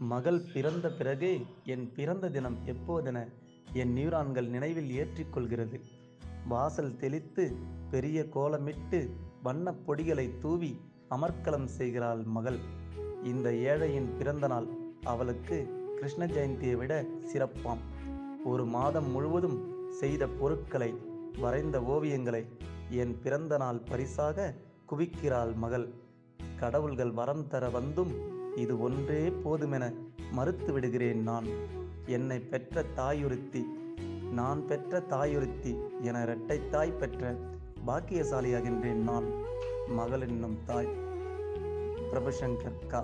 மகள் பிறந்த பிறகே என் பிறந்த தினம் எப்போதென என் நியூரான்கள் நினைவில் ஏற்றிக்கொள்கிறது. வாசல் தெளித்து பெரிய கோலமிட்டு வண்ணப் பொடிகளை தூவி அமர்க்கலம் செய்கிறாள் மகள். இந்த ஏழையின் பிறந்தநாள் அவளுக்கு கிருஷ்ண ஜெயந்தியை விட சிறப்பாம். ஒரு மாதம் முழுவதும் செய்த பொருட்களை வரைந்த ஓவியங்களை என் பிறந்த நாள் பரிசாக குவிக்கிறாள் மகள். கடவுள்கள் வரம் தர வந்தும் இது ஒன்றே போதுமென மறுத்து விடுகிறேன் நான். என்னை பெற்ற தாயுறுத்தி நான் பெற்ற தாயுறுத்தி என இரட்டை தாய் பெற்ற பாக்கியசாலியாகின்றேன் நான். மகள் என்னும் தாய் பிரபுசங்கர் கா.